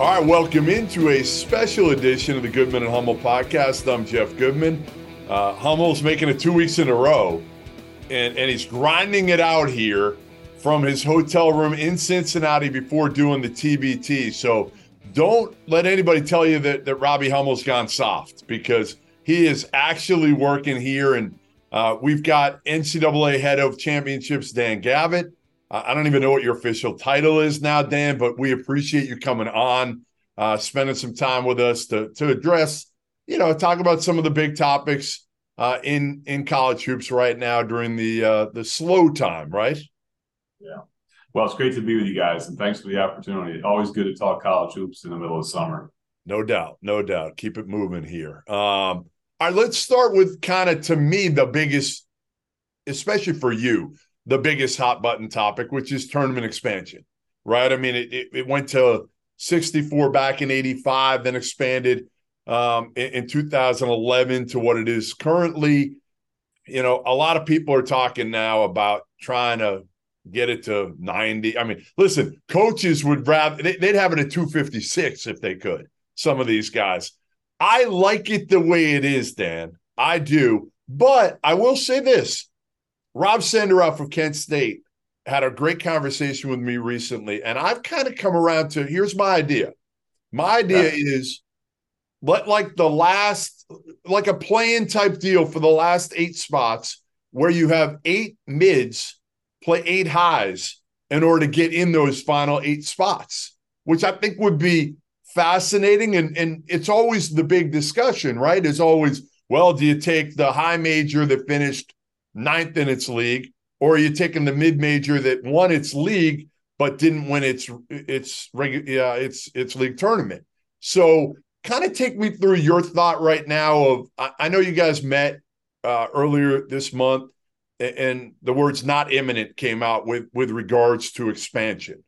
All right, welcome into a special edition of the Goodman and Hummel podcast. I'm Jeff Goodman. Uh, Hummel's making it two weeks in a row, and, and he's grinding it out here from his hotel room in Cincinnati before doing the TBT. So don't let anybody tell you that, that Robbie Hummel's gone soft because he is actually working here. And uh, we've got NCAA head of championships, Dan Gavitt. I don't even know what your official title is now, Dan, but we appreciate you coming on, uh, spending some time with us to to address, you know, talk about some of the big topics uh, in in college hoops right now during the uh, the slow time, right? Yeah. Well, it's great to be with you guys, and thanks for the opportunity. Always good to talk college hoops in the middle of summer. No doubt, no doubt. Keep it moving here. Um, all right, let's start with kind of to me the biggest, especially for you, the biggest hot button topic, which is tournament expansion, right? I mean, it, it, it went to 64 back in 85, then expanded um, in, in 2011 to what it is currently. You know, a lot of people are talking now about trying to get it to 90. I mean, listen, coaches would rather, they'd have it at 256 if they could, some of these guys. I like it the way it is, Dan. I do. But I will say this Rob Senderoff from Kent State had a great conversation with me recently, and I've kind of come around to here's my idea. My idea yeah. is let like the last, like a playing type deal for the last eight spots where you have eight mids play eight highs in order to get in those final eight spots, which I think would be fascinating. And, and it's always the big discussion, right? Is always, well, do you take the high major that finished ninth in its league, or are you taking the mid major that won its league but didn't win its its regular its its league tournament? So, kind of take me through your thought right now. Of I, I know you guys met uh, earlier this month, and the words "not imminent" came out with with regards to expansion.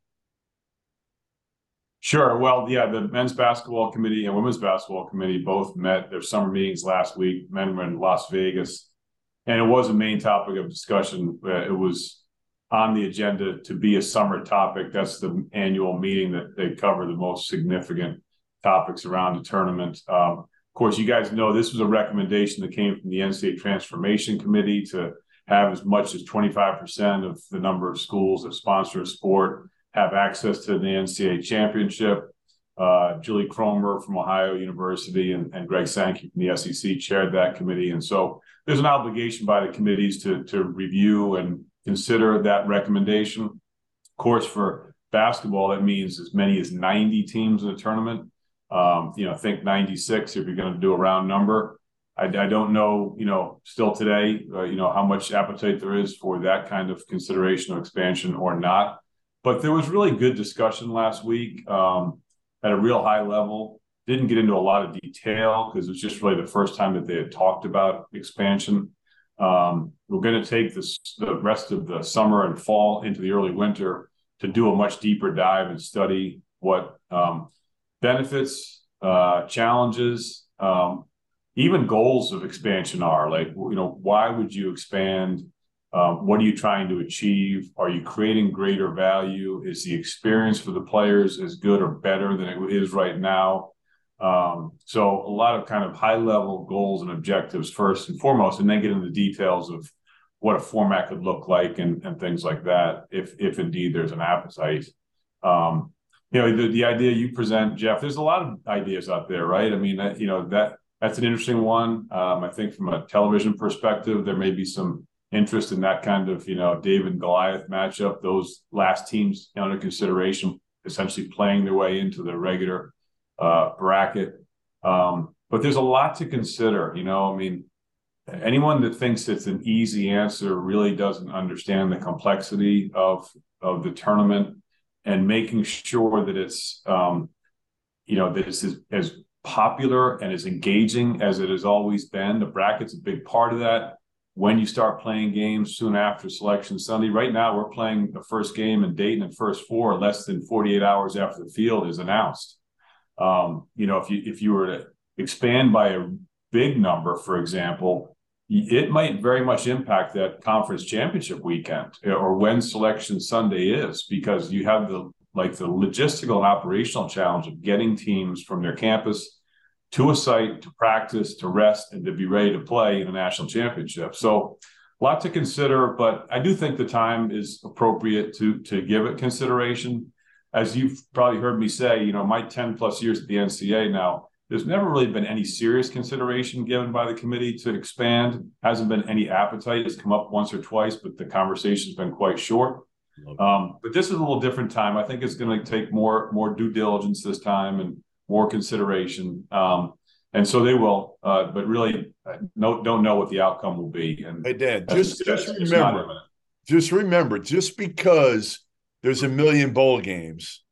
Sure. Well, yeah, the men's basketball committee and women's basketball committee both met their summer meetings last week. Men were in Las Vegas and it was a main topic of discussion. Uh, it was on the agenda to be a summer topic. That's the annual meeting that they cover the most significant topics around the tournament. Um, of course, you guys know this was a recommendation that came from the NCAA Transformation Committee to have as much as 25% of the number of schools that sponsor a sport have access to the NCAA championship. Uh, Julie Cromer from Ohio University and, and Greg Sankey from the SEC chaired that committee. And so there's an obligation by the committees to to review and consider that recommendation. Of course, for basketball, that means as many as 90 teams in a tournament. Um, you know, think 96 if you're going to do a round number. I, I don't know, you know, still today, uh, you know, how much appetite there is for that kind of consideration of expansion or not. But there was really good discussion last week um, at a real high level didn't get into a lot of detail because it was just really the first time that they had talked about expansion. Um, we're going to take this the rest of the summer and fall into the early winter to do a much deeper dive and study what um, benefits, uh, challenges, um, even goals of expansion are. Like, you know, why would you expand Um, what are you trying to achieve? Are you creating greater value? Is the experience for the players as good or better than it is right now? Um, so a lot of kind of high level goals and objectives first and foremost, and then get into the details of what a format could look like and, and things like that, if if indeed there's an appetite. Um, you know, the, the idea you present, Jeff, there's a lot of ideas out there, right? I mean, that, you know, that that's an interesting one. Um, I think from a television perspective, there may be some interest in that kind of, you know, David and Goliath matchup. Those last teams under consideration, essentially playing their way into the regular uh, bracket. Um, but there's a lot to consider. You know, I mean, anyone that thinks it's an easy answer really doesn't understand the complexity of of the tournament and making sure that it's um, you know that it's as, as popular and as engaging as it has always been. The bracket's a big part of that. When you start playing games soon after Selection Sunday, right now we're playing the first game in Dayton and first four less than 48 hours after the field is announced. Um, you know, if you if you were to expand by a big number, for example, it might very much impact that conference championship weekend or when selection Sunday is, because you have the like the logistical and operational challenge of getting teams from their campus to a site to practice, to rest, and to be ready to play in a national championship. So a lot to consider, but I do think the time is appropriate to to give it consideration. As you've probably heard me say, you know, my 10 plus years at the NCAA now, there's never really been any serious consideration given by the committee to expand. Hasn't been any appetite. It's come up once or twice, but the conversation's been quite short. Um, but this is a little different time. I think it's going to take more more due diligence this time and more consideration. Um, and so they will, uh, but really, uh, no, don't know what the outcome will be. And hey, Dan, just just remember, just remember, just because there's a million bowl games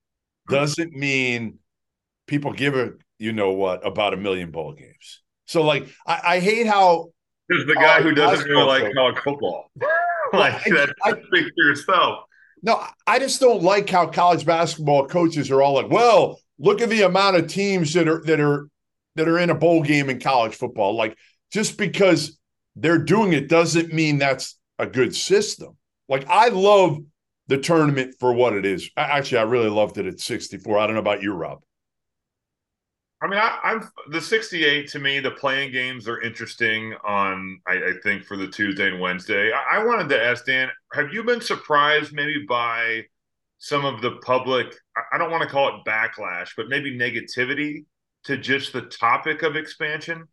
doesn't mean people give a you know what about a million bowl games. So like I, I hate how there's the guy oh, who doesn't really like college football. like I, that I, speak for yourself. No, I just don't like how college basketball coaches are all like, well, look at the amount of teams that are that are that are in a bowl game in college football. Like just because they're doing it doesn't mean that's a good system. Like I love the tournament for what it is. Actually, I really loved it at 64. I don't know about you, Rob. I mean, I, am the 68 to me. The playing games are interesting on, I, I think, for the Tuesday and Wednesday. I, I, wanted to ask Dan, have you been surprised maybe by some of the public? I don't want to call it backlash, but maybe negativity to just the topic of expansion.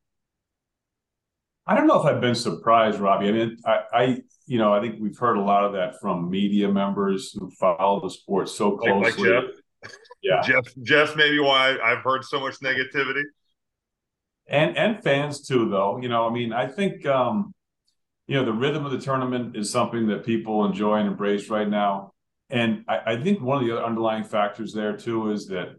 I don't know if I've been surprised, Robbie. I mean, I, I you know, I think we've heard a lot of that from media members who follow the sport so closely. Like, like yeah, Jeff, Jeff, maybe why I've heard so much negativity. And and fans too, though. You know, I mean, I think um, you know the rhythm of the tournament is something that people enjoy and embrace right now. And I, I think one of the other underlying factors there too is that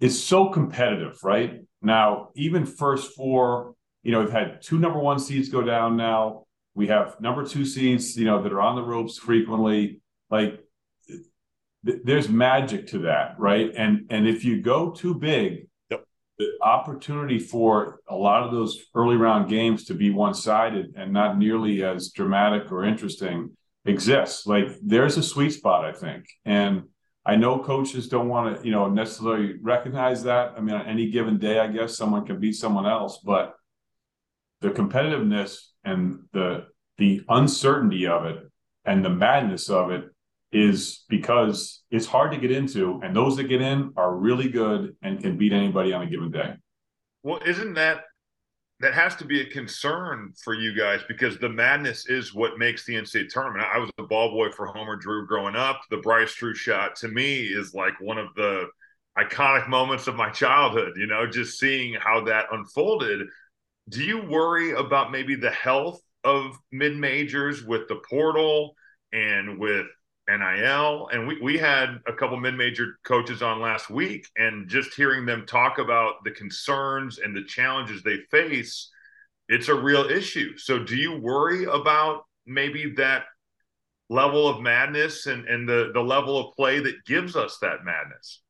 it's so competitive, right? Now, even first four, you know, we've had two number one seeds go down now. We have number two seeds, you know, that are on the ropes frequently. Like there's magic to that, right? And and if you go too big, yep. the opportunity for a lot of those early round games to be one sided and not nearly as dramatic or interesting exists. Like there's a sweet spot, I think, and I know coaches don't want to, you know, necessarily recognize that. I mean, on any given day, I guess someone can beat someone else, but the competitiveness and the the uncertainty of it and the madness of it is because it's hard to get into, and those that get in are really good and can beat anybody on a given day. Well, isn't that that has to be a concern for you guys because the madness is what makes the NCAA tournament. I was a ball boy for Homer Drew growing up. The Bryce Drew shot to me is like one of the iconic moments of my childhood, you know, just seeing how that unfolded. Do you worry about maybe the health of mid majors with the portal and with NIL. And we, we had a couple mid major coaches on last week, and just hearing them talk about the concerns and the challenges they face, it's a real issue. So, do you worry about maybe that level of madness and, and the, the level of play that gives us that madness?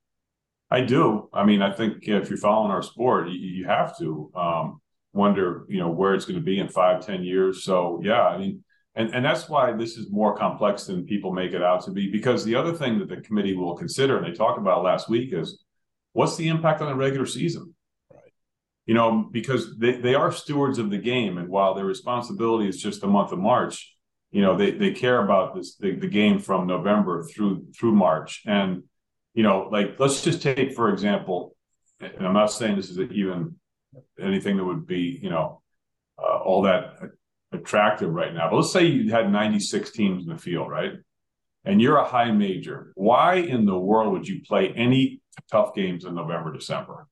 I do. I mean, I think if you're following our sport, you, you have to um, wonder, you know, where it's going to be in five, ten years. So, yeah, I mean, And, and that's why this is more complex than people make it out to be. Because the other thing that the committee will consider, and they talked about last week, is what's the impact on the regular season? Right. You know, because they, they are stewards of the game. And while their responsibility is just the month of March, you know, they, they care about this the, the game from November through through March. And, you know, like let's just take, for example, and I'm not saying this is even anything that would be, you know, uh, all that attractive right now. But let's say you had 96 teams in the field, right? And you're a high major. Why in the world would you play any tough games in November, December?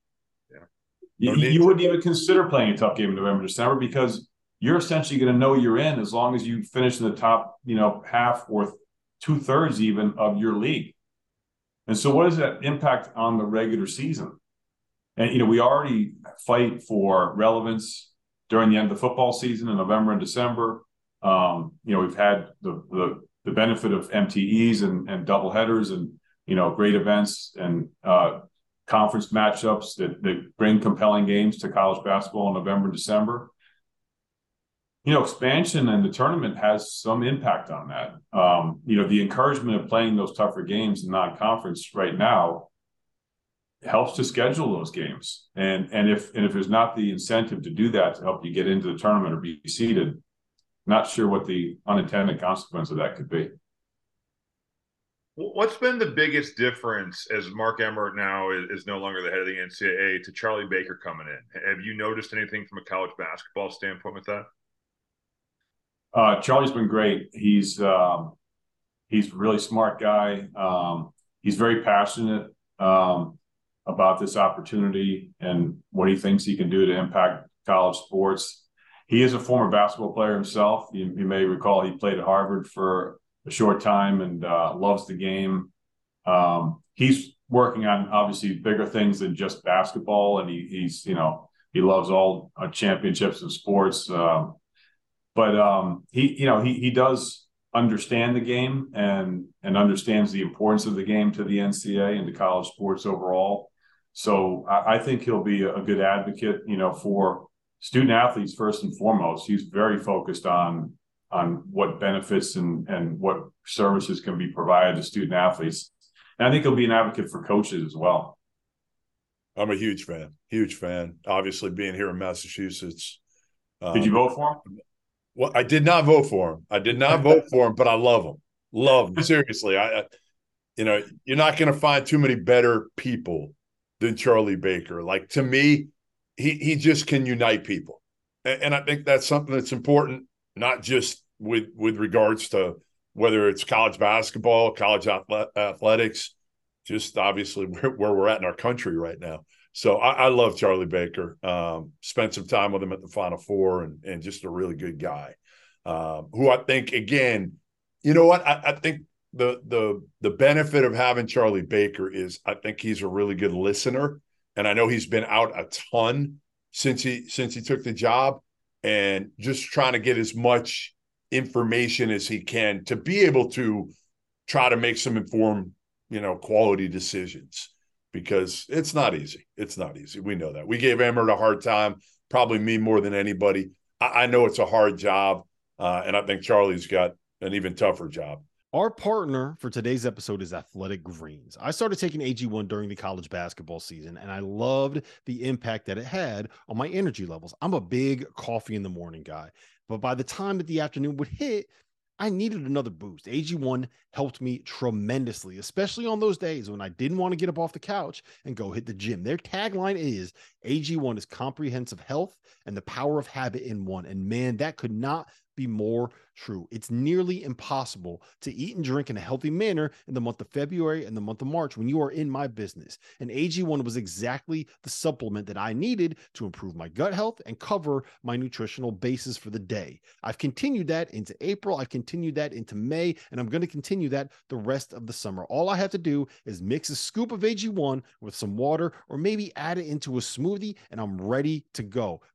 Yeah. you, you wouldn't even consider playing a tough game in November, December because you're essentially going to know you're in as long as you finish in the top, you know, half or two thirds even of your league. And so, what does that impact on the regular season? And you know, we already fight for relevance during the end of the football season in November and December. Um, you know, we've had the, the, the benefit of MTEs and, and double headers and, you know, great events and uh, conference matchups that, that bring compelling games to college basketball in November, and December. You know, expansion and the tournament has some impact on that. Um, you know, the encouragement of playing those tougher games in non-conference right now helps to schedule those games. And and if and if there's not the incentive to do that to help you get into the tournament or be seeded, not sure what the unintended consequence of that could be. What's been the biggest difference as Mark Emmert now is, is, no longer the head of the NCAA to Charlie Baker coming in? Have you noticed anything from a college basketball standpoint with that? Uh, Charlie's been great. He's um, he's a really smart guy. Um, he's very passionate. Um, about this opportunity and what he thinks he can do to impact college sports. He is a former basketball player himself. You, you may recall he played at Harvard for a short time and uh, loves the game. Um, he's working on obviously bigger things than just basketball, and he, he's you know he loves all uh, championships and sports. Um, but um, he you know he he does understand the game and and understands the importance of the game to the NCAA and to college sports overall. So I, I think he'll be a good advocate, you know, for student athletes first and foremost. He's very focused on on what benefits and and what services can be provided to student athletes. And I think he'll be an advocate for coaches as well. I'm a huge fan, huge fan. Obviously, being here in Massachusetts. Um, did you vote for him? Well, I did not vote for him. I did not vote for him, but I love him. Love him. Seriously. I, I you know, you're not going to find too many better people than Charlie Baker. Like to me, he he just can unite people, and, and I think that's something that's important, not just with with regards to whether it's college basketball, college athletics, just obviously where, where, we're at in our country right now. So I, I love Charlie Baker. Um, spent some time with him at the Final Four, and and just a really good guy. Um, who I think again, you know what I, I think the the the benefit of having Charlie Baker is I think he's a really good listener, and I know he's been out a ton since he since he took the job, and just trying to get as much information as he can to be able to try to make some informed, you know, quality decisions because it's not easy. It's not easy. We know that. We gave Emmert a hard time, probably me more than anybody. I, I know it's a hard job, uh, and I think Charlie's got an even tougher job. Our partner for today's episode is Athletic Greens. I started taking AG1 during the college basketball season, and I loved the impact that it had on my energy levels. I'm a big coffee in the morning guy, but by the time that the afternoon would hit, I needed another boost. AG1 helped me tremendously, especially on those days when I didn't want to get up off the couch and go hit the gym. Their tagline is AG1 is comprehensive health and the power of habit in one. And man, that could not be more true. It's nearly impossible to eat and drink in a healthy manner in the month of February and the month of March when you are in my business. And AG1 was exactly the supplement that I needed to improve my gut health and cover my nutritional basis for the day. I've continued that into April, I've continued that into May, and I'm going to continue that the rest of the summer. All I have to do is mix a scoop of AG1 with some water or maybe add it into a smoothie and I'm ready to go.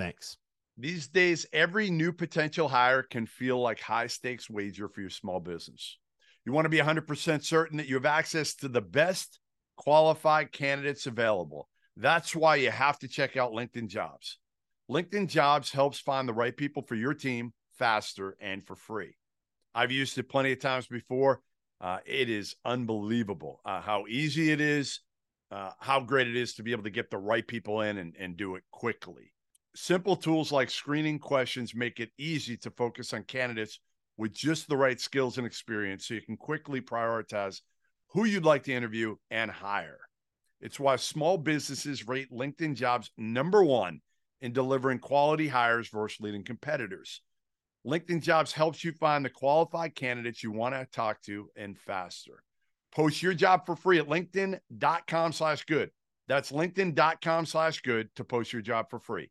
Thanks. These days, every new potential hire can feel like high stakes wager for your small business. You want to be 100% certain that you have access to the best qualified candidates available. That's why you have to check out LinkedIn Jobs. LinkedIn Jobs helps find the right people for your team faster and for free. I've used it plenty of times before. Uh, it is unbelievable uh, how easy it is, uh, how great it is to be able to get the right people in and, and do it quickly. Simple tools like screening questions make it easy to focus on candidates with just the right skills and experience so you can quickly prioritize who you'd like to interview and hire. It's why small businesses rate LinkedIn jobs number one in delivering quality hires versus leading competitors. LinkedIn jobs helps you find the qualified candidates you want to talk to and faster. Post your job for free at LinkedIn.com slash good. That's LinkedIn.com slash good to post your job for free.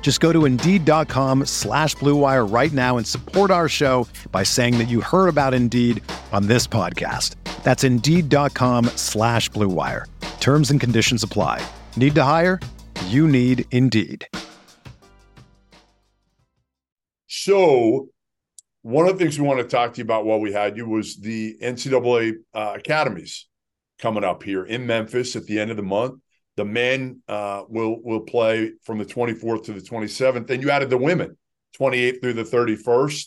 Just go to Indeed.com slash BlueWire right now and support our show by saying that you heard about Indeed on this podcast. That's Indeed.com slash BlueWire. Terms and conditions apply. Need to hire? You need Indeed. So, one of the things we want to talk to you about while we had you was the NCAA uh, academies coming up here in Memphis at the end of the month. The men uh, will will play from the 24th to the 27th, and you added the women 28th through the 31st.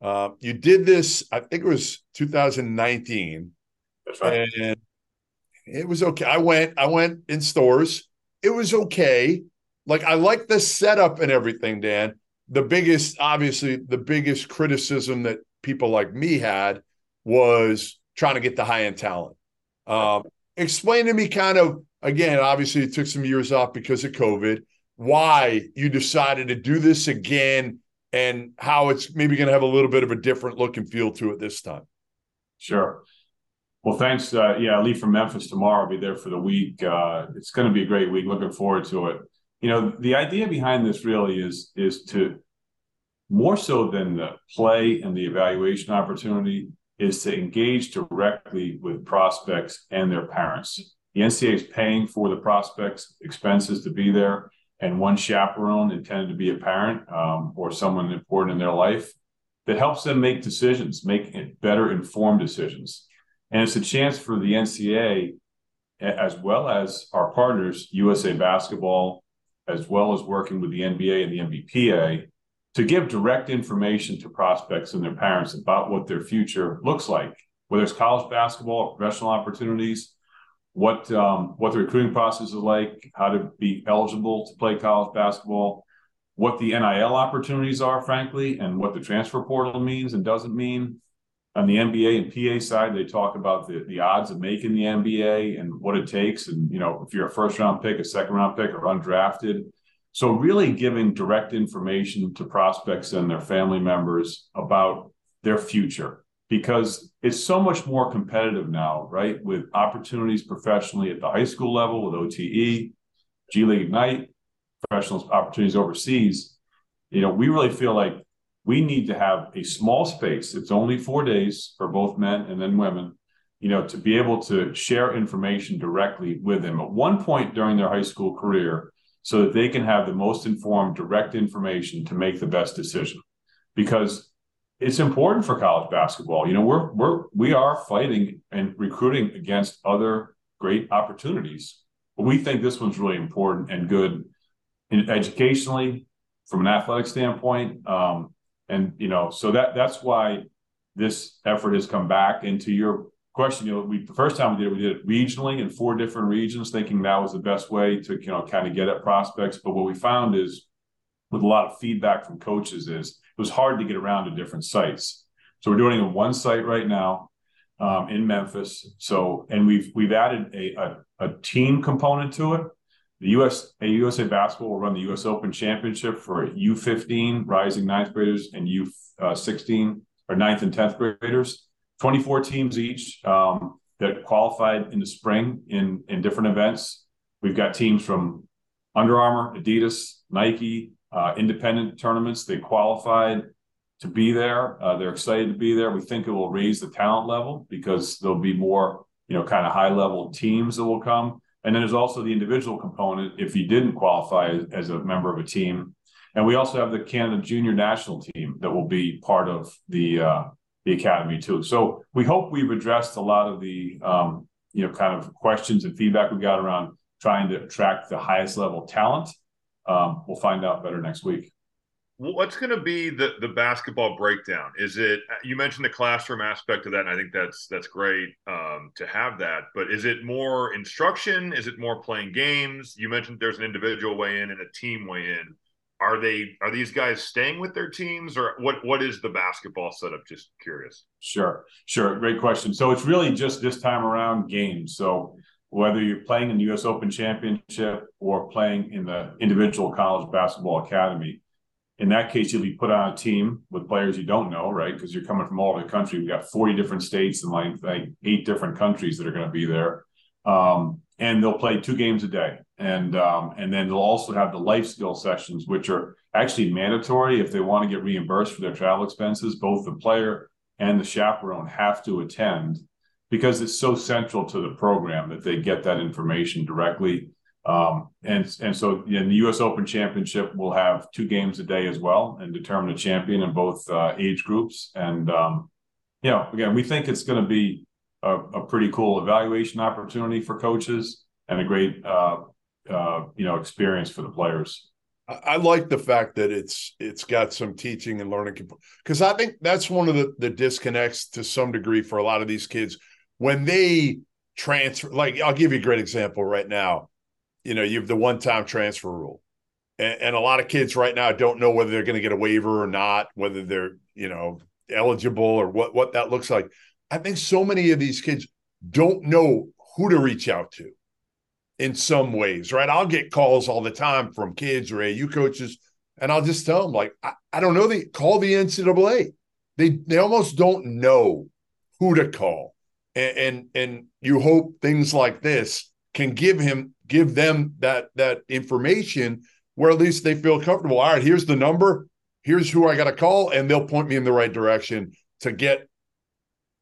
Uh, you did this, I think it was 2019. That's right. And it was okay. I went, I went in stores. It was okay. Like I like the setup and everything, Dan the biggest, obviously, the biggest criticism that people like me had was trying to get the high end talent. Um, explain to me, kind of, again, obviously, it took some years off because of COVID, why you decided to do this again and how it's maybe going to have a little bit of a different look and feel to it this time. Sure. Well, thanks. Uh, yeah, I leave from Memphis tomorrow. I'll be there for the week. Uh, it's going to be a great week. Looking forward to it you know the idea behind this really is is to more so than the play and the evaluation opportunity is to engage directly with prospects and their parents the ncaa is paying for the prospects expenses to be there and one chaperone intended to be a parent um, or someone important in their life that helps them make decisions make better informed decisions. And it's a chance for the ncaa as well as our partners usa basketball as well as working with the NBA and the NBPA to give direct information to prospects and their parents about what their future looks like, whether it's college basketball professional opportunities, what um, what the recruiting process is like, how to be eligible to play college basketball, what the NIL opportunities are, frankly, and what the transfer portal means and doesn't mean, on the NBA and PA side, they talk about the, the odds of making the NBA and what it takes. And, you know, if you're a first round pick, a second round pick, or undrafted. So, really giving direct information to prospects and their family members about their future because it's so much more competitive now, right? With opportunities professionally at the high school level with OTE, G League Ignite, professional opportunities overseas. You know, we really feel like we need to have a small space. It's only four days for both men and then women, you know, to be able to share information directly with them. At one point during their high school career, so that they can have the most informed, direct information to make the best decision. Because it's important for college basketball. You know, we're we're we are fighting and recruiting against other great opportunities. But we think this one's really important and good in educationally, from an athletic standpoint. Um, and you know, so that that's why this effort has come back. And to your question, you know, we the first time we did it, we did it regionally in four different regions, thinking that was the best way to you know kind of get at prospects. But what we found is, with a lot of feedback from coaches, is it was hard to get around to different sites. So we're doing it one site right now um, in Memphis. So and we've we've added a, a a team component to it. The US a USA Basketball will run the US Open Championship for U15 rising ninth graders and U16 or ninth and tenth graders. 24 teams each um, that qualified in the spring in in different events. We've got teams from Under Armour, Adidas, Nike, uh, independent tournaments. They qualified to be there. Uh, they're excited to be there. We think it will raise the talent level because there'll be more, you know, kind of high level teams that will come. And then there's also the individual component if you didn't qualify as, as a member of a team. And we also have the Canada Junior National Team that will be part of the uh, the academy too. So we hope we've addressed a lot of the um, you know kind of questions and feedback we got around trying to attract the highest level talent. Um, we'll find out better next week. What's going to be the the basketball breakdown? Is it you mentioned the classroom aspect of that, and I think that's that's great um, to have that. But is it more instruction? Is it more playing games? You mentioned there's an individual way in and a team way in. Are they are these guys staying with their teams, or what? What is the basketball setup? Just curious. Sure, sure, great question. So it's really just this time around games. So whether you're playing in the U.S. Open Championship or playing in the individual college basketball academy in that case, you'll be put on a team with players you don't know, right? Because you're coming from all over the country. We've got 40 different states and like, like eight different countries that are going to be there. Um, and they'll play two games a day. And um, and then they'll also have the life skill sessions, which are actually mandatory if they want to get reimbursed for their travel expenses. Both the player and the chaperone have to attend because it's so central to the program that they get that information directly um, and and so in the U.S. Open Championship, we'll have two games a day as well, and determine a champion in both uh, age groups. And um, you know, again, we think it's going to be a, a, pretty cool evaluation opportunity for coaches and a great uh, uh, you know experience for the players. I like the fact that it's it's got some teaching and learning because I think that's one of the the disconnects to some degree for a lot of these kids when they transfer. Like I'll give you a great example right now you know, you have the one time transfer rule. And, and, a lot of kids right now don't know whether they're going to get a waiver or not, whether they're, you know, eligible or what, what that looks like. I think so many of these kids don't know who to reach out to in some ways, right? I'll get calls all the time from kids or AU coaches, and I'll just tell them, like, I, I don't know, the call the NCAA. They they almost don't know who to call. And, and and you hope things like this can give him give them that that information where at least they feel comfortable. All right, here's the number. Here's who I got to call, and they'll point me in the right direction to get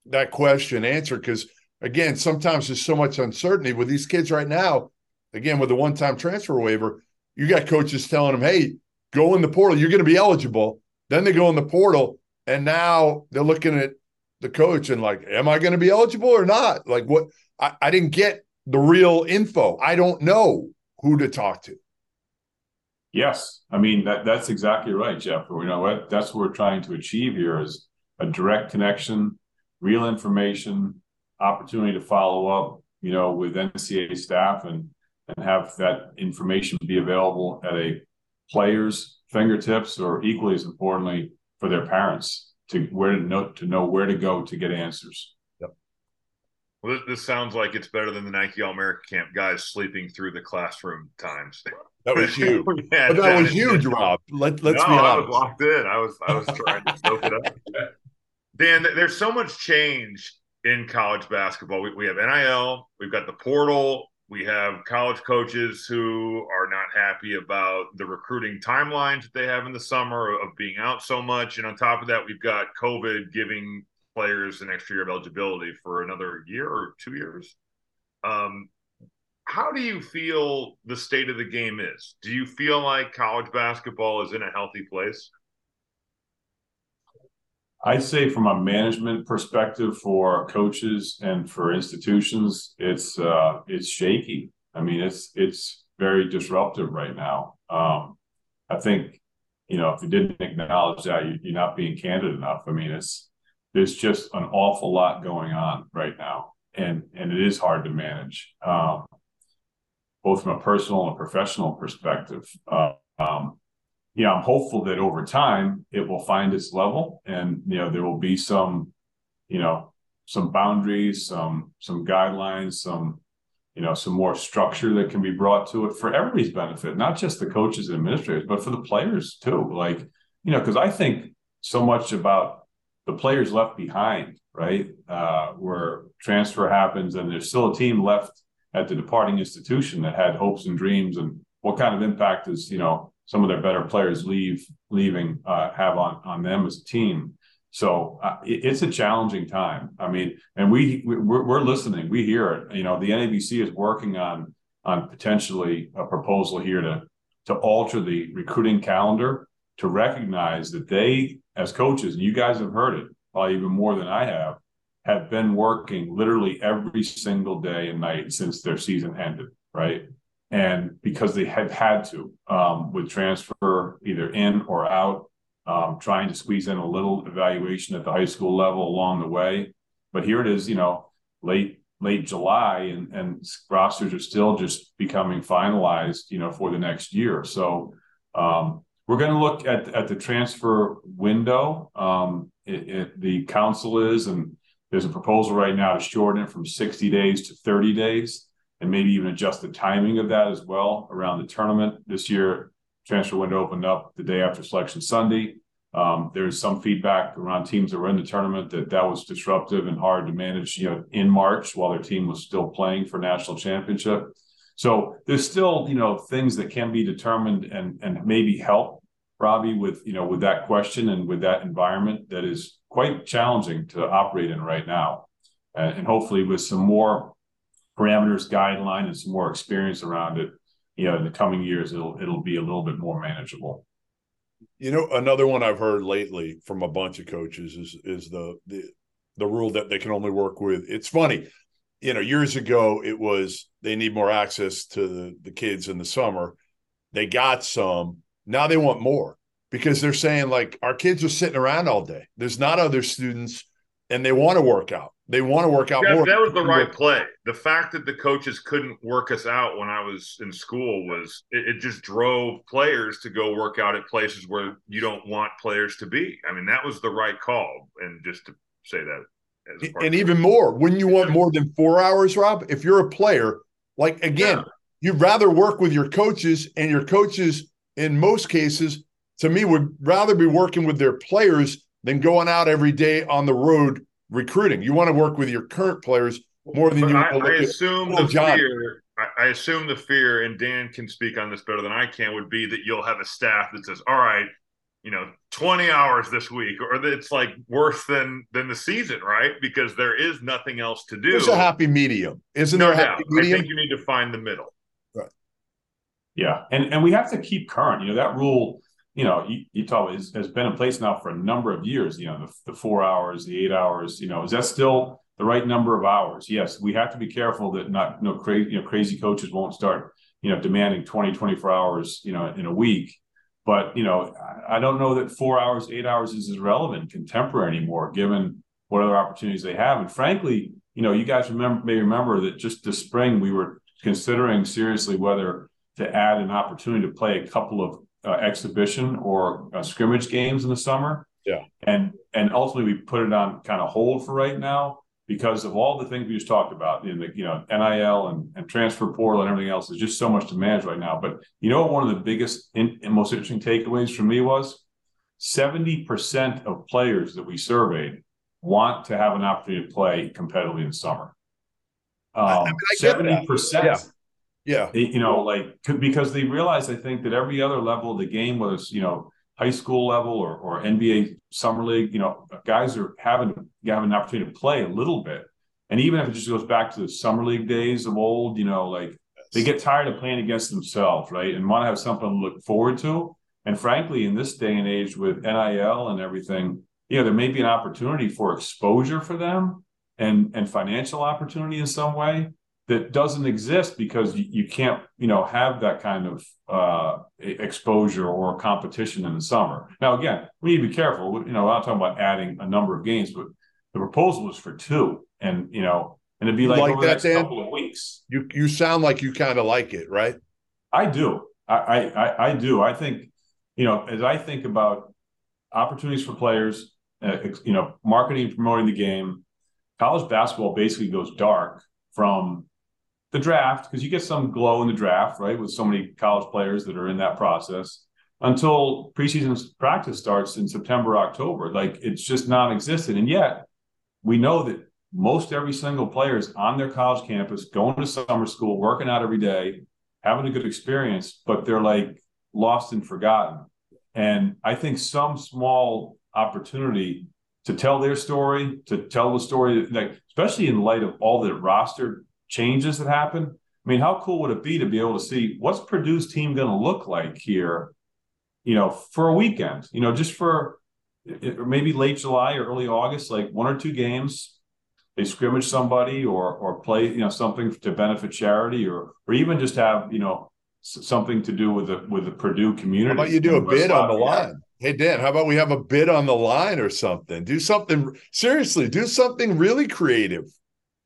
that question answered. Because again, sometimes there's so much uncertainty with these kids right now. Again, with the one-time transfer waiver, you got coaches telling them, "Hey, go in the portal. You're going to be eligible." Then they go in the portal, and now they're looking at the coach and like, "Am I going to be eligible or not?" Like, what? I, I didn't get the real info. I don't know who to talk to. Yes, I mean that that's exactly right, Jeff. You know what? That's what we're trying to achieve here is a direct connection, real information, opportunity to follow up. You know, with NCAA staff and and have that information be available at a player's fingertips, or equally as importantly, for their parents to where to know to know where to go to get answers. Yep. Well, this, this, sounds like it's better than the Nike All America Camp guys sleeping through the classroom times. That was huge. yeah, that was huge, Rob. Let, let's no, be honest. I was locked in. I was I was trying to soak it up. Dan, there's so much change in college basketball. We, we have NIL, we've got the portal, we have college coaches who are not happy about the recruiting timelines that they have in the summer of being out so much. And on top of that, we've got COVID giving players an extra year of eligibility for another year or two years. Um, how do you feel the state of the game is? Do you feel like college basketball is in a healthy place? I'd say from a management perspective for coaches and for institutions, it's uh, it's shaky. I mean, it's it's very disruptive right now. Um, I think you know if you didn't acknowledge that, you, are not being candid enough. I mean, it's there's just an awful lot going on right now, and and it is hard to manage, um, both from a personal and professional perspective. Uh, um, you know, I'm hopeful that over time it will find its level and, you know, there will be some, you know, some boundaries, some, some guidelines, some, you know, some more structure that can be brought to it for everybody's benefit, not just the coaches and administrators, but for the players too. Like, you know, because I think so much about the players left behind, right? Uh, where transfer happens and there's still a team left at the departing institution that had hopes and dreams and what kind of impact is, you know, some of their better players leave leaving uh, have on on them as a team. So uh, it, it's a challenging time. I mean, and we we're, we're, listening. We hear it. You know, the NABC is working on on potentially a proposal here to to alter the recruiting calendar to recognize that they, as coaches, and you guys have heard it probably even more than I have, have been working literally every single day and night since their season ended. Right and because they have had to um, with transfer either in or out, um, trying to squeeze in a little evaluation at the high school level along the way. But here it is, you know, late late July, and, and rosters are still just becoming finalized, you know, for the next year. So um, we're going to look at at the transfer window. Um, it, it, the council is, and there's a proposal right now to shorten it from 60 days to 30 days and maybe even adjust the timing of that as well around the tournament. This year, transfer window opened up the day after Selection Sunday. Um, there's some feedback around teams that were in the tournament that that was disruptive and hard to manage, you know, in March while their team was still playing for national championship. So there's still, you know, things that can be determined and and maybe help Robbie with, you know, with that question and with that environment that is quite challenging to operate in right now. and, and hopefully with some more parameters guideline and some more experience around it, you know, in the coming years, it'll it'll be a little bit more manageable. You know, another one I've heard lately from a bunch of coaches is is the the the rule that they can only work with. It's funny, you know, years ago it was they need more access to the, the kids in the summer. They got some. Now they want more because they're saying like our kids are sitting around all day. There's not other students and they want to work out. They want to work out yeah, more. That was the right play. The fact that the coaches couldn't work us out when I was in school was it, it, just drove players to go work out at places where you don't want players to be. I mean, that was the right call. And just to say that, as and even more, wouldn't you want more than four hours, Rob? If you're a player, like again, yeah. you'd rather work with your coaches, and your coaches, in most cases, to me, would rather be working with their players than going out every day on the road recruiting. You want to work with your current players more than but you. I, I assume the John. fear. I, I assume the fear, and Dan can speak on this better than I can. Would be that you'll have a staff that says, "All right, you know, 20 hours this week, or it's like worse than than the season, right? Because there is nothing else to do. It's a happy medium, isn't no there? Doubt. I think you need to find the middle. Right. Yeah, and and we have to keep current. You know that rule you know, talk has, has been in place now for a number of years. You know, the, the four hours, the eight hours. You know, is that still the right number of hours? Yes, we have to be careful that not you know crazy you know crazy coaches won't start you know demanding 20, 24 hours you know in a week. But you know, I, I don't know that four hours, eight hours is as relevant contemporary anymore, given what other opportunities they have. And frankly, you know, you guys remember may remember that just this spring we were considering seriously whether to add an opportunity to play a couple of uh, exhibition or uh, scrimmage games in the summer. Yeah. And and ultimately we put it on kind of hold for right now because of all the things we just talked about in the you know NIL and, and transfer portal and everything else. There's just so much to manage right now. But you know one of the biggest and most interesting takeaways for me was 70% of players that we surveyed want to have an opportunity to play competitively in summer. Um, I mean, I 70%. Yeah. Yeah. You know, like because they realize, I think, that every other level of the game, whether it's, you know, high school level or, or NBA summer league, you know, guys are having having an opportunity to play a little bit. And even if it just goes back to the summer league days of old, you know, like they get tired of playing against themselves, right? And want to have something to look forward to. And frankly, in this day and age with NIL and everything, you know, there may be an opportunity for exposure for them and and financial opportunity in some way that doesn't exist because you, you can't, you know, have that kind of uh, exposure or competition in the summer. Now, again, we need to be careful. You know, I'm not talking about adding a number of games, but the proposal was for two, and you know, and it'd be like, like over that, the next couple of weeks. You you sound like you kind of like it, right? I do. I, I I do. I think, you know, as I think about opportunities for players, uh, you know, marketing, promoting the game, college basketball basically goes dark from the draft because you get some glow in the draft, right? With so many college players that are in that process until preseason practice starts in September, October. Like it's just non-existent. And yet we know that most every single player is on their college campus, going to summer school, working out every day, having a good experience, but they're like lost and forgotten. And I think some small opportunity to tell their story, to tell the story, like especially in light of all the roster changes that happen. I mean, how cool would it be to be able to see what's Purdue's team going to look like here, you know, for a weekend, you know, just for maybe late July or early August, like one or two games, they scrimmage somebody or or play, you know, something to benefit charity or or even just have, you know, something to do with the with the Purdue community. How about you do a bid on the line? Hey Dan, how about we have a bid on the line or something? Do something seriously. Do something really creative.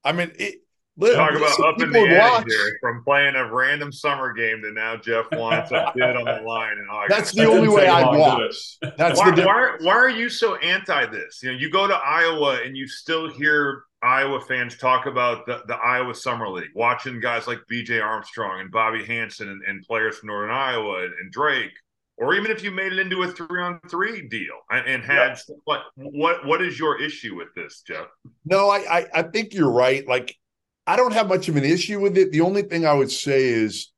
I mean, it, Talk about up in the air here, from playing a random summer game to now Jeff wants a bid on the line and all. That's the only way I watch. That's why, the why, why are you so anti this? You know, you go to Iowa and you still hear Iowa fans talk about the, the Iowa Summer League, watching guys like BJ Armstrong and Bobby Hansen and, and players from Northern Iowa and, and, Drake, or even if you made it into a three on three deal and, and had yeah. what what what is your issue with this, Jeff? No, I, I I think you're right. Like I don't have much of an issue with it. The only thing I would say is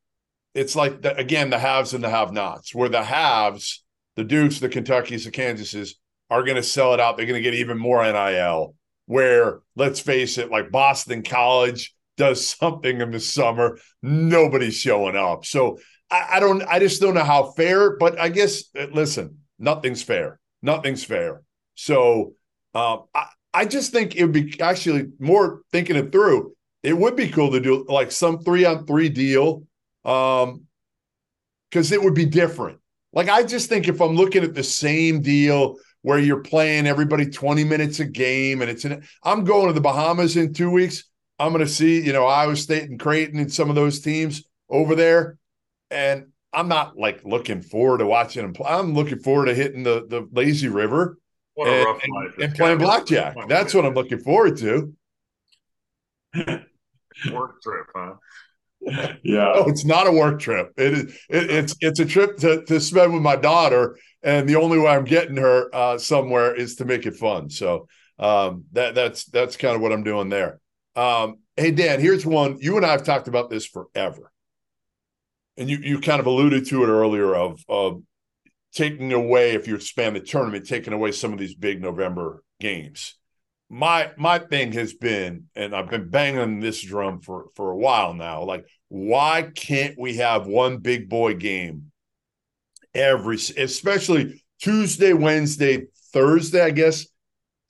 it's like the, again the haves and the have-nots. Where the haves, the Dukes, the Kentuckys, the Kansases are going to sell it out. They're going to get even more NIL. Where let's face it, like Boston College does something in the summer, nobody's showing up. So I, I don't. I just don't know how fair. But I guess uh, listen, nothing's fair. Nothing's fair. So uh, I, I just think it would be actually more thinking it through it would be cool to do like some three on three deal um because it would be different. Like i just think if i'm looking at the same deal where you're playing everybody 20 minutes a game and it's in i'm going to the bahamas in two weeks. I'm going to see you know iowa state and creighton and some of those teams over there. And i'm not like looking forward to watching them play i'm looking forward to hitting the the lazy river and, and, and playing blackjack. that's what i'm looking forward to work trip, huh? yeah. Oh, it's not a work trip. It is. It, it's it's a trip to to spend with my daughter, and the only way I'm getting her uh, somewhere is to make it fun. So um, that that's that's kind of what I'm doing there. Um, hey Dan, here's one. You and I have talked about this forever, and you you kind of alluded to it earlier of of taking away if you expand the tournament, taking away some of these big November games my my thing has been, and I've been banging this drum for for a while now. Like, why can't we have one big boy game every, especially Tuesday, Wednesday, Thursday? I guess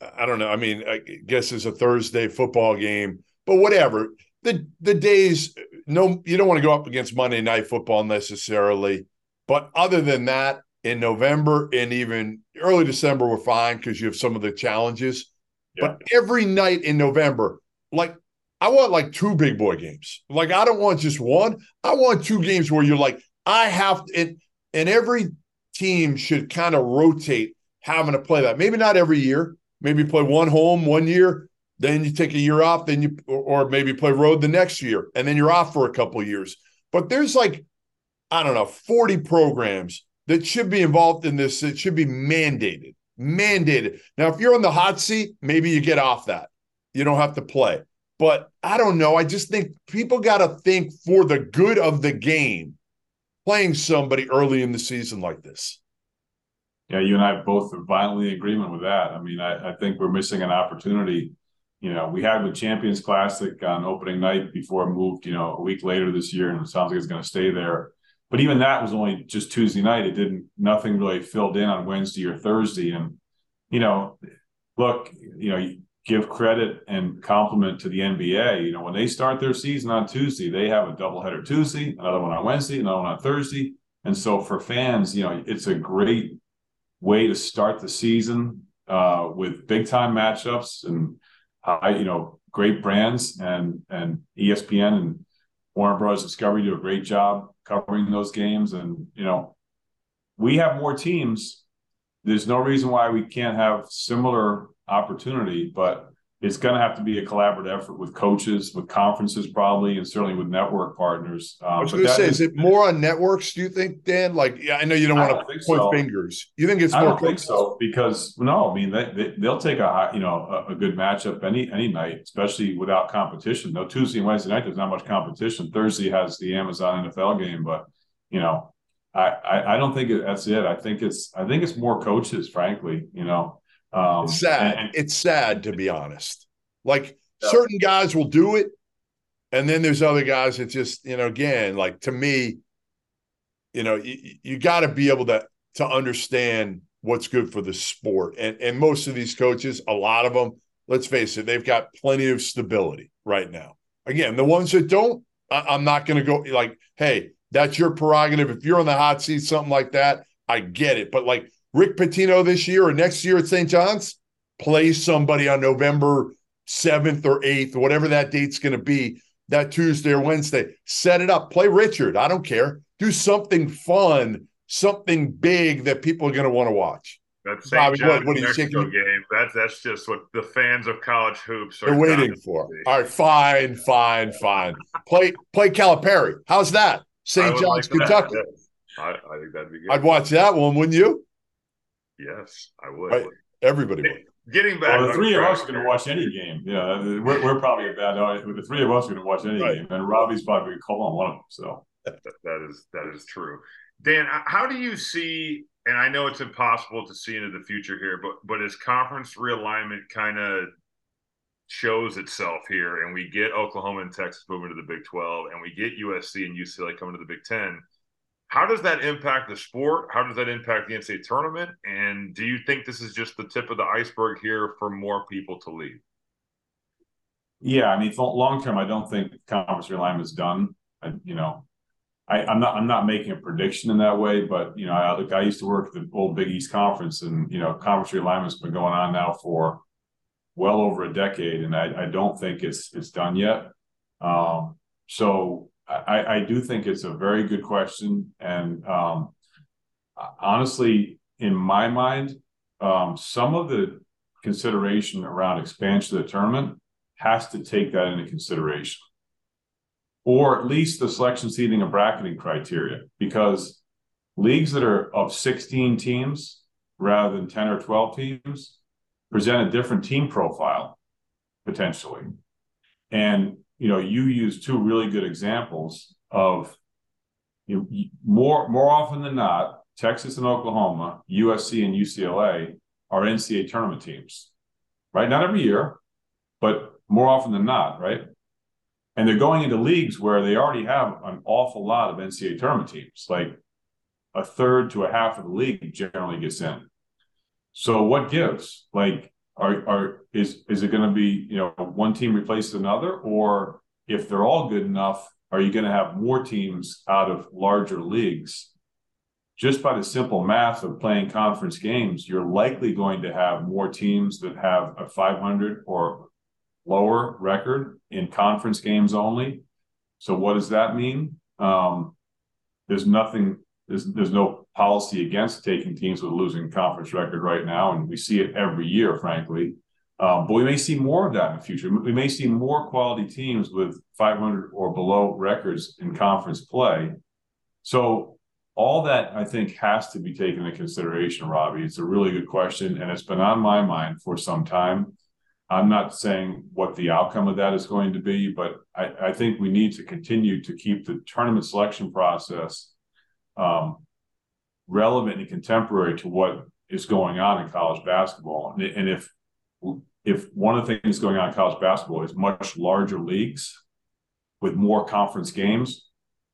I don't know. I mean, I guess it's a Thursday football game, but whatever. The the days, no, you don't want to go up against Monday night football necessarily. But other than that, in November and even early December, we're fine because you have some of the challenges. But every night in November, like I want like two big boy games. Like I don't want just one. I want two games where you're like, I have and and every team should kind of rotate having to play that. Maybe not every year. Maybe play one home one year, then you take a year off, then you or maybe play road the next year, and then you're off for a couple years. But there's like, I don't know, 40 programs that should be involved in this. that should be mandated mandated. Now, if you're on the hot seat, maybe you get off that. You don't have to play. But I don't know. I just think people got to think for the good of the game playing somebody early in the season like this. Yeah, you and I both are violently in agreement with that. I mean, I, I think we're missing an opportunity you know, we had the Champions Classic on opening night before it moved, you know, a week later this year, and it sounds like it's going to stay there. But even that was only just Tuesday night. It didn't, nothing really filled in on Wednesday or Thursday. And, you know, look, you know, give credit and compliment to the NBA. You know, when they start their season on Tuesday, they have a doubleheader Tuesday, another one on Wednesday, another one on Thursday. And so for fans, you know, it's a great way to start the season uh, with big time matchups and high, you know, great brands and and ESPN and Warner Bros. Discovery do a great job covering those games. And you know, we have more teams. There's no reason why we can't have similar opportunity, but it's going to have to be a collaborative effort with coaches, with conferences, probably, and certainly with network partners. Um, I was going to say, is, is, it more on networks? Do you think, Dan? Like, yeah, I know you don't want to point so. fingers. You think it's I more? I don't think so because no, I mean they, they will take a you know a, a, good matchup any any night, especially without competition. No Tuesday and Wednesday night, there's not much competition. Thursday has the Amazon NFL game, but you know, I I, I don't think that's it. I think it's I think it's more coaches, frankly. You know. Um, it's sad. And, it's sad to be honest. Like yeah. certain guys will do it, and then there's other guys that just you know again like to me, you know you, you got to be able to to understand what's good for the sport, and and most of these coaches, a lot of them, let's face it, they've got plenty of stability right now. Again, the ones that don't, I, I'm not going to go like, hey, that's your prerogative. If you're on the hot seat, something like that, I get it. But like Rick Pitino this year or next year at St. John's, play somebody on November 7th or 8th, whatever that date's going to be, that Tuesday or Wednesday. Set it up. Play Richard. I don't care. Do something fun, something big that people are going to want to watch. That St. Bobby, John's what, what Mexico game. That's that's just what the fans of college hoops are They're waiting for. All right, fine, fine, fine. play play Calipari. How's that? St. John's, like Kentucky. I, I, think that'd be good. I'd watch that one, wouldn't you? Yes, I would. Right. Everybody would. Getting back, well, the three of us are going to watch any game. Yeah, uh, we're, we're probably a bad audience. The three of us are going to watch any right. game, and Robbie's probably going to call on one of them. So that, that is that is true. Dan, how do you see? And I know it's impossible to see into the future here, but but as conference realignment kind of shows itself here, and we get Oklahoma and Texas moving to the Big Twelve, and we get USC and UCLA coming to the Big Ten how does that impact the sport? How does that impact the NCAA tournament? And do you think this is just the tip of the iceberg here for more people to leave? Yeah, I mean, long term, I don't think conference realignment is done. I, you know, I, am not I'm not making a prediction in that way, but you know, I, look, I used to work at the old Big East Conference, and you know, conference realignment's been going on now for well over a decade, and I, I don't think it's it's done yet. Um, so I, I do think it's a very good question, and um, honestly, in my mind, um, some of the consideration around expansion of the tournament has to take that into consideration, or at least the selection seeding and bracketing criteria, because leagues that are of 16 teams rather than 10 or 12 teams present a different team profile potentially. And you know, you use two really good examples of you know, more more often than not, Texas and Oklahoma, USC and UCLA are NCAA tournament teams, right? Not every year, but more often than not, right? And they're going into leagues where they already have an awful lot of NCAA tournament teams, like a third to a half of the league generally gets in. So what gives? Like are are is is it going to be you know one team replaces another, or if they're all good enough, are you going to have more teams out of larger leagues? Just by the simple math of playing conference games, you're likely going to have more teams that have a 500 or lower record in conference games only. So what does that mean? Um, there's nothing there's there's no policy against taking teams with losing conference record right now, and we see it every year, frankly. Um, but we may see more of that in the future. We may see more quality teams with 500 or below records in conference play. So all that I think has to be taken into consideration, Robbie. It's a really good question, and it's been on my mind for some time. I'm not saying what the outcome of that is going to be, but I, I think we need to continue to keep the tournament selection process um, relevant and contemporary to what is going on in college basketball. And, and if if one of the things going on in college basketball is much larger leagues with more conference games,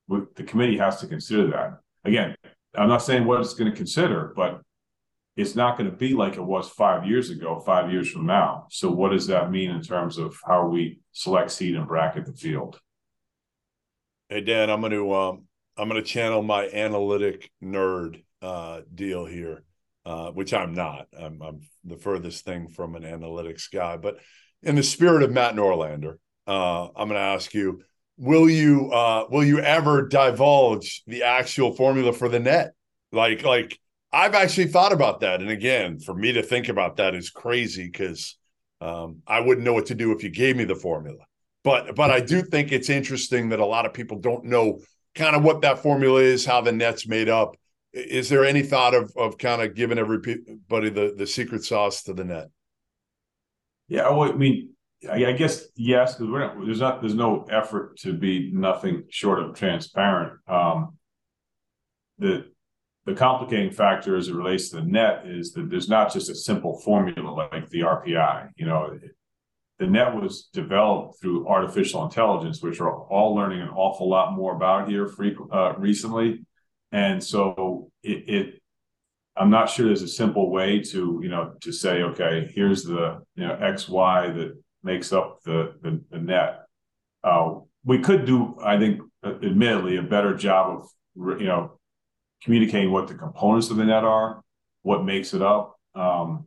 the committee has to consider that. Again, I'm not saying what it's going to consider, but it's not going to be like it was five years ago, five years from now. So, what does that mean in terms of how we select seed and bracket the field? Hey Dan, I'm going to um, I'm going to channel my analytic nerd uh, deal here, uh, which I'm not. I'm, I'm, the furthest thing from an analytics guy. But in the spirit of Matt Norlander, uh, I'm going to ask you: Will you uh, will you ever divulge the actual formula for the net? Like like I've actually thought about that, and again, for me to think about that is crazy because um, I wouldn't know what to do if you gave me the formula. But but I do think it's interesting that a lot of people don't know kind of what that formula is, how the net's made up. Is there any thought of of kind of giving everybody the the secret sauce to the net? Yeah, well, I mean, I, guess yes, because we're not, there's not there's no effort to be nothing short of transparent. Um, the the complicating factor as it relates to the net is that there's not just a simple formula like the RPI. You know, the net was developed through artificial intelligence, which we're all learning an awful lot more about here uh, recently. And so it, it, I'm not sure there's a simple way to, you know, to say, okay, here's the, you know, X, Y that makes up the, the, the net. Uh, we could do, I think, admittedly, a better job of, you know, communicating what the components of the net are, what makes it up. Um,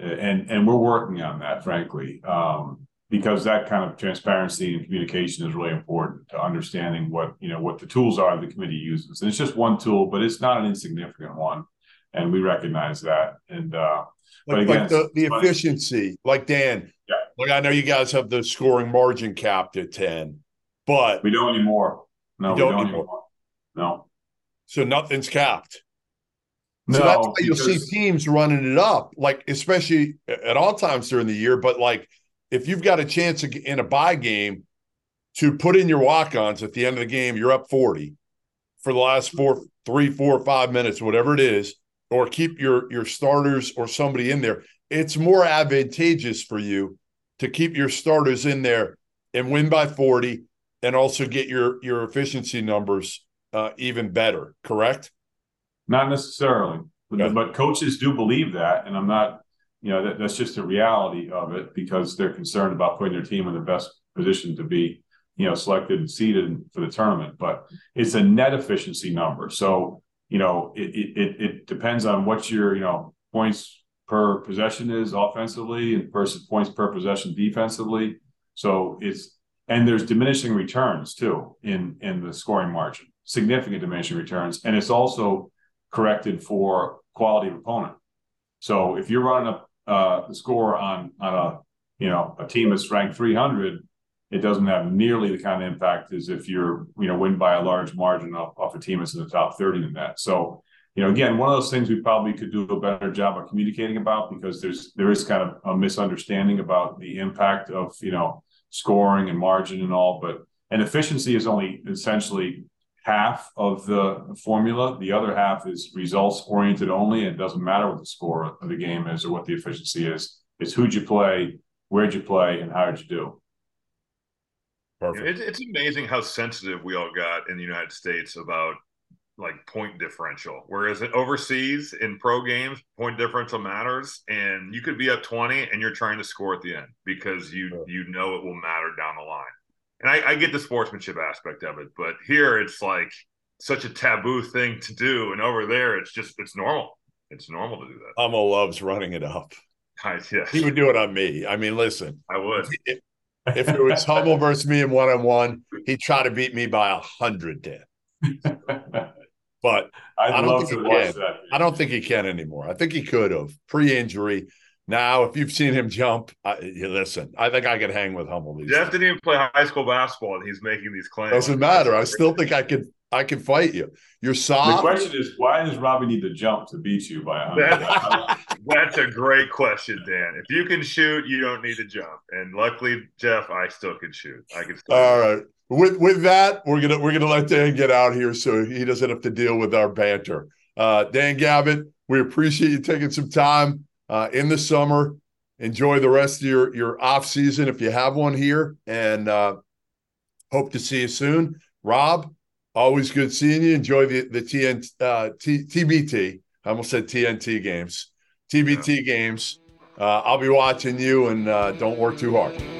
and and we're working on that, frankly, um, because that kind of transparency and communication is really important to understanding what you know what the tools are the committee uses. And it's just one tool, but it's not an insignificant one, and we recognize that. And uh, like, again, like the, the efficiency, like Dan, yeah. like I know you guys have the scoring margin capped at ten, but we don't anymore. No, we don't, don't anymore. anymore. No. So nothing's capped. So that's why you'll see teams running it up, like especially at all times during the year. But like if you've got a chance in a buy game to put in your walk-ons at the end of the game, you're up 40 for the last four, three, four, five minutes, whatever it is, or keep your your starters or somebody in there. It's more advantageous for you to keep your starters in there and win by 40 and also get your your efficiency numbers uh, even better, correct? Not necessarily, but, but coaches do believe that, and I'm not. You know, that, that's just the reality of it because they're concerned about putting their team in the best position to be, you know, selected and seeded for the tournament. But it's a net efficiency number, so you know, it it, it depends on what your you know points per possession is offensively and versus points per possession defensively. So it's and there's diminishing returns too in in the scoring margin, significant diminishing returns, and it's also corrected for quality of opponent. So if you're running a uh, score on on a you know a team that's ranked 300, it doesn't have nearly the kind of impact as if you're you know win by a large margin off, off a team that's in the top 30 in that. So you know again one of those things we probably could do a better job of communicating about because there's there is kind of a misunderstanding about the impact of you know scoring and margin and all, but and efficiency is only essentially half of the formula. The other half is results oriented only. It doesn't matter what the score of the game is or what the efficiency is. It's who'd you play, where'd you play, and how'd you do. Perfect. It's amazing how sensitive we all got in the United States about like point differential. Whereas overseas in pro games, point differential matters, and you could be up twenty and you're trying to score at the end because you you know it will matter down the line and I, I get the sportsmanship aspect of it, but here it's like such a taboo thing to do, and over there it's just it's normal. It's normal to do that. Hummel loves running it up. I, yes. He would do it on me. I mean, listen, I would. If, if it was Hummel versus me in one on one, he'd try to beat me by a hundred, Dan. But I'd I do not think he can. That. I don't think he can anymore. I think he could have pre-injury. Now, if you've seen him jump, I, listen, I think I could hang with Hummel. These Jeff days. didn't even play high school basketball, and he's making these claims. Doesn't matter. I still think I could. I can fight you. You're soft. The question is, why does Robbie need to jump to beat you by a hundred? That's a great question, Dan. If you can shoot, you don't need to jump. And luckily, Jeff, I still can shoot. I can. Still All right. With with that, we're gonna we're gonna let Dan get out here so he doesn't have to deal with our banter. Uh, Dan Gavitt, we appreciate you taking some time uh, in the summer enjoy the rest of your your off season if you have one here, and uh, hope to see you soon. Rob, always good seeing you. Enjoy the the TN, uh, T, TBT. I almost said TNT games. TBT games. Uh, I'll be watching you, and uh, don't work too hard.